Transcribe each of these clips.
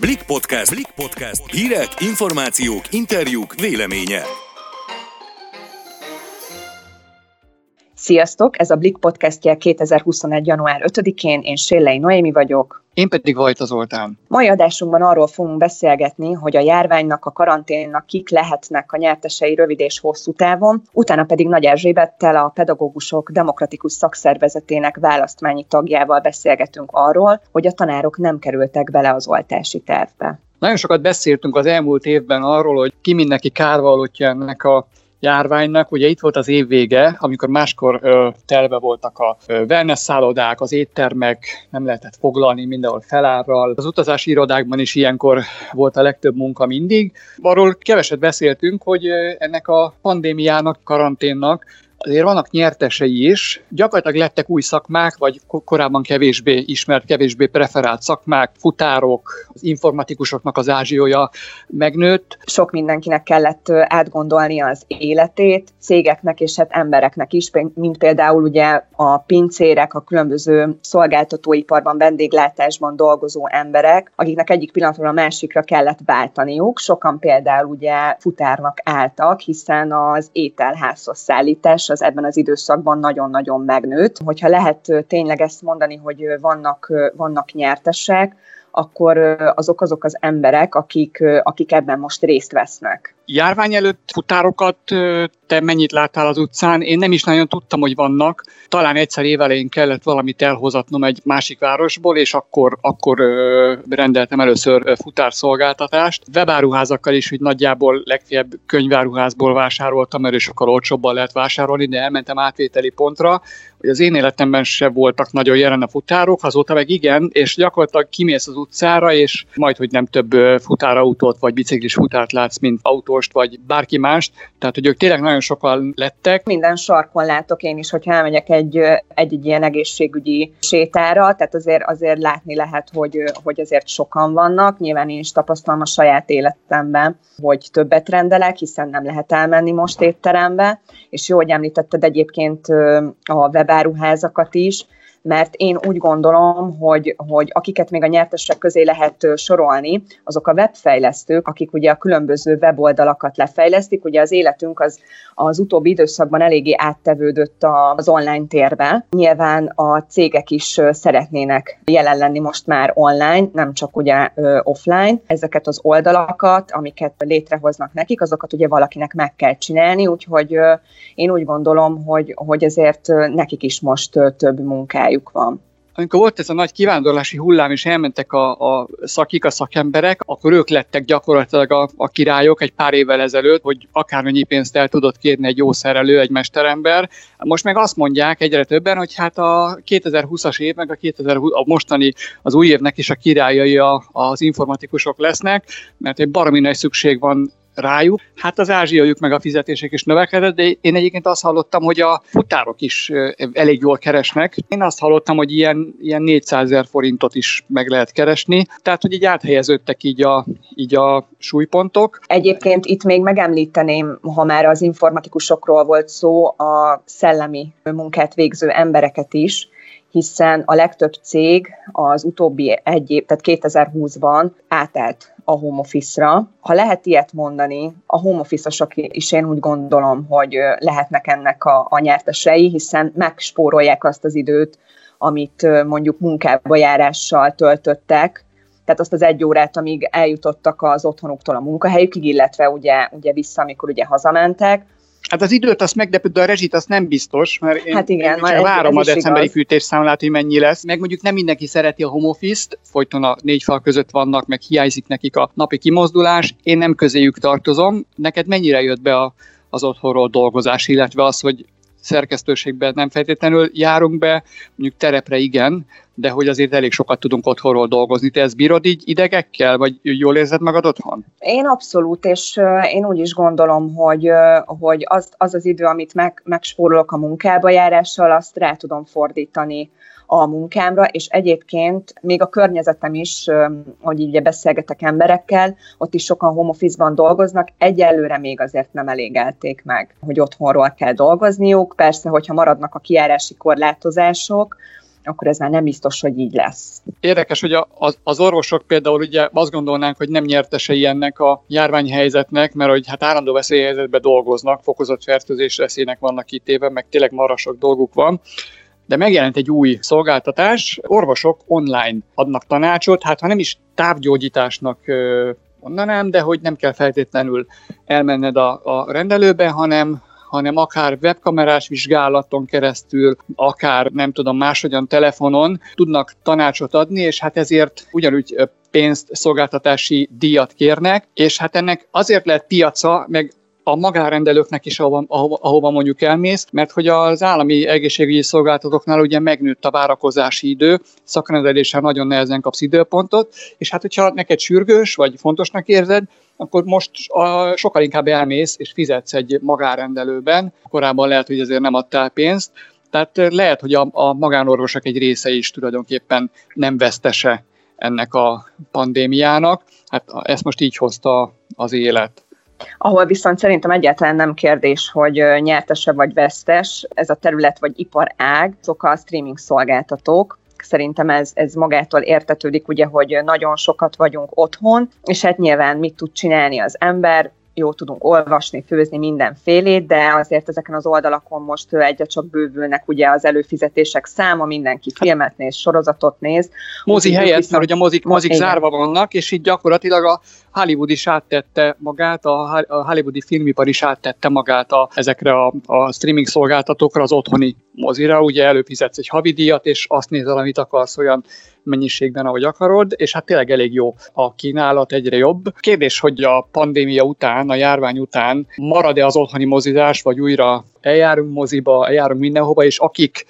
Blik Podcast. Blik Podcast. Hírek, információk, interjúk, véleménye. Sziasztok! Ez a Blik podcastje 2021. január 5-én. Én Sélei Noémi vagyok. Én pedig Vajta Zoltán. Mai adásunkban arról fogunk beszélgetni, hogy a járványnak, a karanténnak kik lehetnek a nyertesei rövid és hosszú távon, utána pedig Nagy Erzsébettel, a pedagógusok demokratikus szakszervezetének választmányi tagjával beszélgetünk arról, hogy a tanárok nem kerültek bele az oltási tervbe. Nagyon sokat beszéltünk az elmúlt évben arról, hogy ki mindenki kárvalótja ennek a járványnak. Ugye itt volt az év vége, amikor máskor ö, telve voltak a ö, wellness szállodák, az éttermek, nem lehetett foglalni mindenhol felárral. Az utazási irodákban is ilyenkor volt a legtöbb munka mindig. Arról keveset beszéltünk, hogy ennek a pandémiának, karanténnak azért vannak nyertesei is. Gyakorlatilag lettek új szakmák, vagy korábban kevésbé ismert, kevésbé preferált szakmák, futárok, az informatikusoknak az ázsiója megnőtt. Sok mindenkinek kellett átgondolni az életét, cégeknek és hát embereknek is, mint például ugye a pincérek, a különböző szolgáltatóiparban, vendéglátásban dolgozó emberek, akiknek egyik pillanatról a másikra kellett váltaniuk. Sokan például ugye futárnak álltak, hiszen az ételházhoz szállítás az ebben az időszakban nagyon-nagyon megnőtt. Hogyha lehet tényleg ezt mondani, hogy vannak, vannak nyertesek, akkor azok azok az emberek, akik, akik ebben most részt vesznek. Járvány előtt futárokat te mennyit láttál az utcán? Én nem is nagyon tudtam, hogy vannak. Talán egyszer évelején kellett valamit elhozatnom egy másik városból, és akkor, akkor rendeltem először futárszolgáltatást. Webáruházakkal is, hogy nagyjából legfeljebb könyváruházból vásároltam, mert sokkal olcsóbban lehet vásárolni, de elmentem átvételi pontra, hogy az én életemben se voltak nagyon jelen a futárok, azóta meg igen, és gyakorlatilag kimész az utcára, és majd, hogy nem több futárautót vagy biciklis futárt látsz, mint autóst vagy bárki mást. Tehát, hogy ők tényleg nagyon sokan lettek. Minden sarkon látok én is, hogyha elmegyek egy, egy, egy ilyen egészségügyi sétára, tehát azért, azért látni lehet, hogy, hogy azért sokan vannak. Nyilván én is tapasztalom a saját életemben, hogy többet rendelek, hiszen nem lehet elmenni most étterembe, és jó, hogy említetted egyébként a webáruházakat is, mert én úgy gondolom, hogy, hogy akiket még a nyertesek közé lehet sorolni, azok a webfejlesztők, akik ugye a különböző weboldalakat lefejlesztik, ugye az életünk az, az utóbbi időszakban eléggé áttevődött az online térbe. Nyilván a cégek is szeretnének jelen lenni most már online, nem csak ugye offline. Ezeket az oldalakat, amiket létrehoznak nekik, azokat ugye valakinek meg kell csinálni, úgyhogy én úgy gondolom, hogy, hogy ezért nekik is most több munkájuk munkájuk van. Amikor volt ez a nagy kivándorlási hullám, és elmentek a, a szakik, a szakemberek, akkor ők lettek gyakorlatilag a, a királyok egy pár évvel ezelőtt, hogy akármennyi pénzt el tudott kérni egy jó szerelő, egy mesterember. Most meg azt mondják egyre többen, hogy hát a 2020-as év, meg a, 2020, a mostani, az új évnek is a királyai a, az informatikusok lesznek, mert egy baromi nagy szükség van rájuk. Hát az ázsiaiuk meg a fizetések is növekedett, de én egyébként azt hallottam, hogy a futárok is elég jól keresnek. Én azt hallottam, hogy ilyen, ilyen 400 ezer forintot is meg lehet keresni, tehát hogy így áthelyeződtek így a, így a súlypontok. Egyébként itt még megemlíteném, ha már az informatikusokról volt szó, a szellemi munkát végző embereket is, hiszen a legtöbb cég az utóbbi egy év, tehát 2020-ban átállt a home office-ra. Ha lehet ilyet mondani, a home office-osok is én úgy gondolom, hogy lehetnek ennek a, a nyertesei, hiszen megspórolják azt az időt, amit mondjuk munkába járással töltöttek, tehát azt az egy órát, amíg eljutottak az otthonuktól a munkahelyükig, illetve ugye, ugye vissza, amikor ugye hazamentek, Hát az időt azt meglepő, de a rezsit azt nem biztos, mert én, hát igen, én várom a decemberi fűtésszámlát, hogy mennyi lesz. Meg mondjuk nem mindenki szereti a home office-t, folyton a négy fal között vannak, meg hiányzik nekik a napi kimozdulás. Én nem közéjük tartozom. Neked mennyire jött be a, az otthonról dolgozás, illetve az, hogy szerkesztőségben nem feltétlenül járunk be, mondjuk terepre igen, de hogy azért elég sokat tudunk otthonról dolgozni. Te ezt bírod így idegekkel, vagy jól érzed magad otthon? Én abszolút, és én úgy is gondolom, hogy, hogy az, az az idő, amit meg, megspórolok a munkába járással, azt rá tudom fordítani a munkámra, és egyébként még a környezetem is, hogy így beszélgetek emberekkel, ott is sokan home office-ban dolgoznak, egyelőre még azért nem elégelték meg, hogy otthonról kell dolgozniuk. Persze, hogyha maradnak a kiárási korlátozások, akkor ez már nem biztos, hogy így lesz. Érdekes, hogy az, az orvosok például ugye azt gondolnánk, hogy nem nyertesei ennek a járványhelyzetnek, mert hogy hát állandó veszélyhelyzetben dolgoznak, fokozott fertőzés veszélynek vannak itt éve, meg tényleg marra sok dolguk van de megjelent egy új szolgáltatás, orvosok online adnak tanácsot, hát ha nem is távgyógyításnak mondanám, de hogy nem kell feltétlenül elmenned a, a rendelőbe, hanem hanem akár webkamerás vizsgálaton keresztül, akár nem tudom, máshogyan telefonon tudnak tanácsot adni, és hát ezért ugyanúgy pénzt, szolgáltatási díjat kérnek, és hát ennek azért lehet piaca, meg a magárendelőknek is, ahova, ahova mondjuk elmész, mert hogy az állami egészségügyi szolgáltatóknál ugye megnőtt a várakozási idő, szakrendeléssel nagyon nehezen kapsz időpontot, és hát hogyha neked sürgős, vagy fontosnak érzed, akkor most a, sokkal inkább elmész és fizetsz egy magárendelőben. Korábban lehet, hogy ezért nem adtál pénzt, tehát lehet, hogy a, a magánorvosok egy része is tulajdonképpen nem vesztese ennek a pandémiának. Hát ezt most így hozta az élet. Ahol viszont szerintem egyáltalán nem kérdés, hogy nyertese vagy vesztes, ez a terület vagy iparág, azok a streaming szolgáltatók, szerintem ez, ez magától értetődik, ugye, hogy nagyon sokat vagyunk otthon, és hát nyilván mit tud csinálni az ember, jó tudunk olvasni, főzni mindenfélét, de azért ezeken az oldalakon most egyre csak bővülnek ugye az előfizetések száma, mindenki hát- filmet néz, sorozatot néz. Mozi helyett, viszont... mert ugye a mozik, mozik igen. zárva vannak, és így gyakorlatilag a Hollywood is áttette magát, a hollywoodi filmipar is áttette magát a, ezekre a, a streaming szolgáltatókra, az otthoni mozira, ugye előfizetsz egy havidíjat, és azt nézel, amit akarsz olyan mennyiségben, ahogy akarod, és hát tényleg elég jó a kínálat, egyre jobb. Kérdés, hogy a pandémia után, a járvány után marad-e az otthoni mozizás, vagy újra eljárunk moziba, eljárunk mindenhova, és akik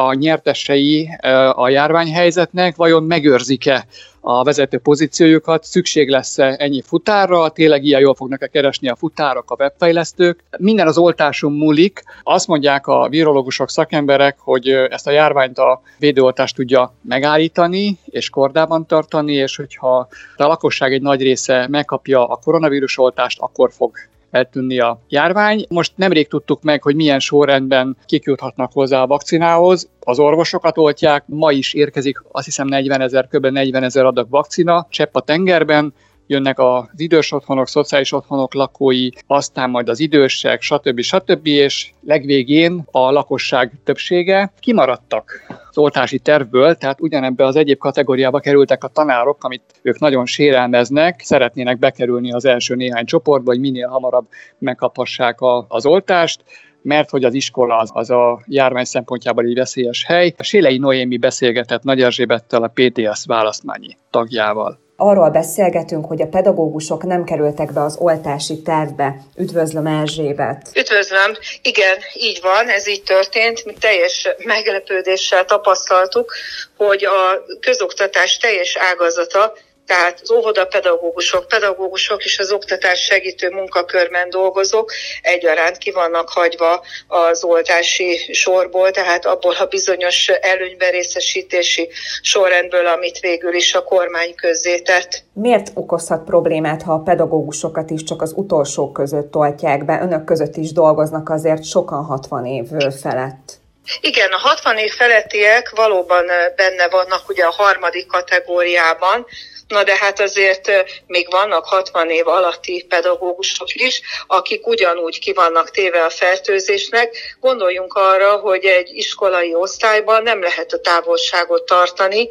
a nyertesei a járványhelyzetnek, vajon megőrzik-e a vezető pozíciójukat, szükség lesz-e ennyi futárra, tényleg ilyen jól fognak-e keresni a futárok, a webfejlesztők. Minden az oltáson múlik. Azt mondják a virológusok, szakemberek, hogy ezt a járványt a védőoltást tudja megállítani és kordában tartani, és hogyha a lakosság egy nagy része megkapja a koronavírus oltást, akkor fog eltűnni a járvány. Most nemrég tudtuk meg, hogy milyen sorrendben kik juthatnak hozzá a vakcinához. Az orvosokat oltják, ma is érkezik azt hiszem 40 ezer, kb. 40 ezer adag vakcina, csepp a tengerben, jönnek az idős otthonok, szociális otthonok lakói, aztán majd az idősek, stb. stb. és legvégén a lakosság többsége kimaradtak az oltási tervből, tehát ugyanebbe az egyéb kategóriába kerültek a tanárok, amit ők nagyon sérelmeznek, szeretnének bekerülni az első néhány csoportba, hogy minél hamarabb megkaphassák a, az oltást mert hogy az iskola az, az a járvány szempontjából egy veszélyes hely. A Sélei Noémi beszélgetett Nagy Erzsébettel, a PTS választmányi tagjával arról beszélgetünk, hogy a pedagógusok nem kerültek be az oltási tervbe. Üdvözlöm Erzsébet! Üdvözlöm! Igen, így van, ez így történt. Mi teljes meglepődéssel tapasztaltuk, hogy a közoktatás teljes ágazata tehát az óvodapedagógusok, pedagógusok és az oktatás segítő munkakörben dolgozók egyaránt ki vannak hagyva az oltási sorból, tehát abból a bizonyos előnyberészesítési sorrendből, amit végül is a kormány közzétett. Miért okozhat problémát, ha a pedagógusokat is csak az utolsó között toltják be? Önök között is dolgoznak azért sokan 60 év felett. Igen, a 60 év felettiek valóban benne vannak ugye a harmadik kategóriában, Na de hát azért még vannak 60 év alatti pedagógusok is, akik ugyanúgy ki vannak téve a fertőzésnek. Gondoljunk arra, hogy egy iskolai osztályban nem lehet a távolságot tartani,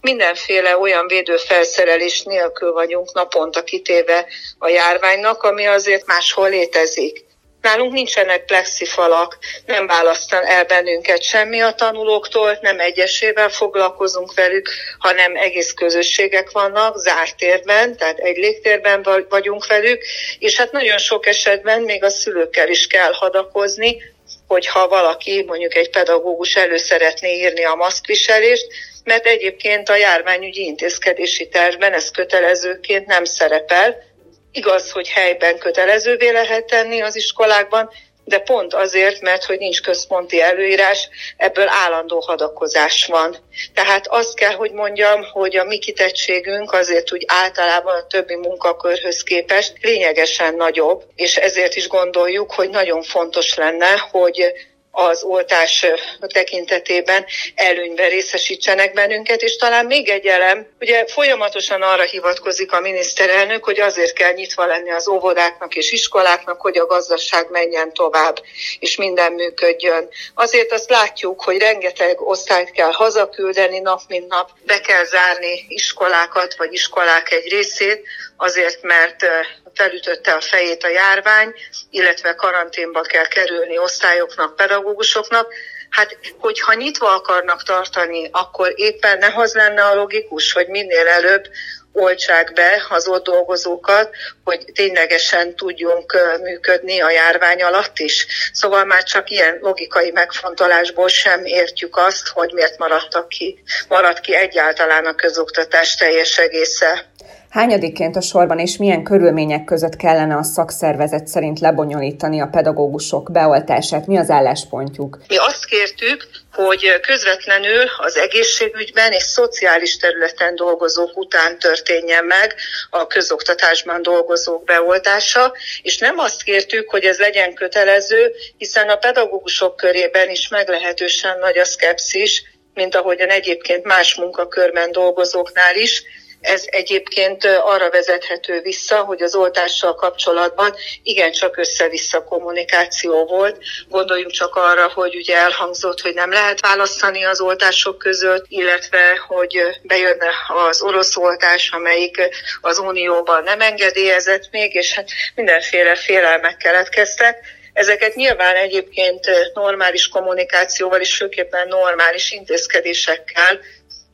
mindenféle olyan védőfelszerelés nélkül vagyunk naponta kitéve a járványnak, ami azért máshol létezik. Nálunk nincsenek plexifalak, nem választan el bennünket semmi a tanulóktól, nem egyesével foglalkozunk velük, hanem egész közösségek vannak, zárt térben, tehát egy légtérben vagyunk velük, és hát nagyon sok esetben még a szülőkkel is kell hadakozni, hogyha valaki, mondjuk egy pedagógus elő szeretné írni a maszkviselést, mert egyébként a járványügyi intézkedési tervben ez kötelezőként nem szerepel, Igaz, hogy helyben kötelezővé lehet tenni az iskolákban, de pont azért, mert hogy nincs központi előírás, ebből állandó hadakozás van. Tehát azt kell, hogy mondjam, hogy a mi kitettségünk azért úgy általában a többi munkakörhöz képest lényegesen nagyobb, és ezért is gondoljuk, hogy nagyon fontos lenne, hogy az oltás tekintetében előnyben részesítsenek bennünket, és talán még egy elem, ugye folyamatosan arra hivatkozik a miniszterelnök, hogy azért kell nyitva lenni az óvodáknak és iskoláknak, hogy a gazdaság menjen tovább, és minden működjön. Azért azt látjuk, hogy rengeteg osztályt kell hazaküldeni nap mint nap, be kell zárni iskolákat, vagy iskolák egy részét, azért mert felütötte a fejét a járvány, illetve karanténba kell kerülni osztályoknak, pedagógusoknak, Hát, hogyha nyitva akarnak tartani, akkor éppen ne az lenne a logikus, hogy minél előbb oltsák be az ott dolgozókat, hogy ténylegesen tudjunk működni a járvány alatt is. Szóval már csak ilyen logikai megfontolásból sem értjük azt, hogy miért maradtak ki, maradt ki egyáltalán a közoktatás teljes egésze. Hányadikként a sorban és milyen körülmények között kellene a szakszervezet szerint lebonyolítani a pedagógusok beoltását? Mi az álláspontjuk? Mi azt kértük, hogy közvetlenül az egészségügyben és szociális területen dolgozók után történjen meg a közoktatásban dolgozók beoltása, és nem azt kértük, hogy ez legyen kötelező, hiszen a pedagógusok körében is meglehetősen nagy a szkepszis, mint ahogyan egyébként más munkakörben dolgozóknál is, ez egyébként arra vezethető vissza, hogy az oltással kapcsolatban igencsak össze-vissza kommunikáció volt. Gondoljunk csak arra, hogy ugye elhangzott, hogy nem lehet választani az oltások között, illetve hogy bejönne az orosz oltás, amelyik az Unióban nem engedélyezett még, és hát mindenféle félelmek keletkeztek. Ezeket nyilván egyébként normális kommunikációval és főképpen normális intézkedésekkel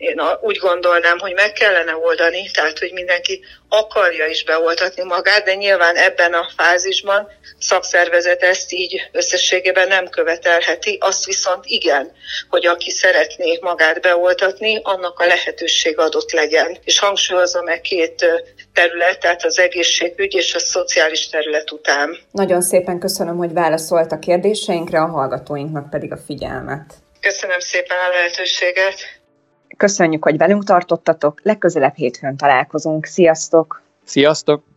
én úgy gondolnám, hogy meg kellene oldani, tehát hogy mindenki akarja is beoltatni magát, de nyilván ebben a fázisban szakszervezet ezt így összességében nem követelheti, azt viszont igen, hogy aki szeretné magát beoltatni, annak a lehetőség adott legyen. És hangsúlyozom e két terület, tehát az egészségügy és a szociális terület után. Nagyon szépen köszönöm, hogy válaszolt a kérdéseinkre, a hallgatóinknak pedig a figyelmet. Köszönöm szépen a lehetőséget. Köszönjük, hogy velünk tartottatok, legközelebb hétfőn találkozunk. Sziasztok! Sziasztok!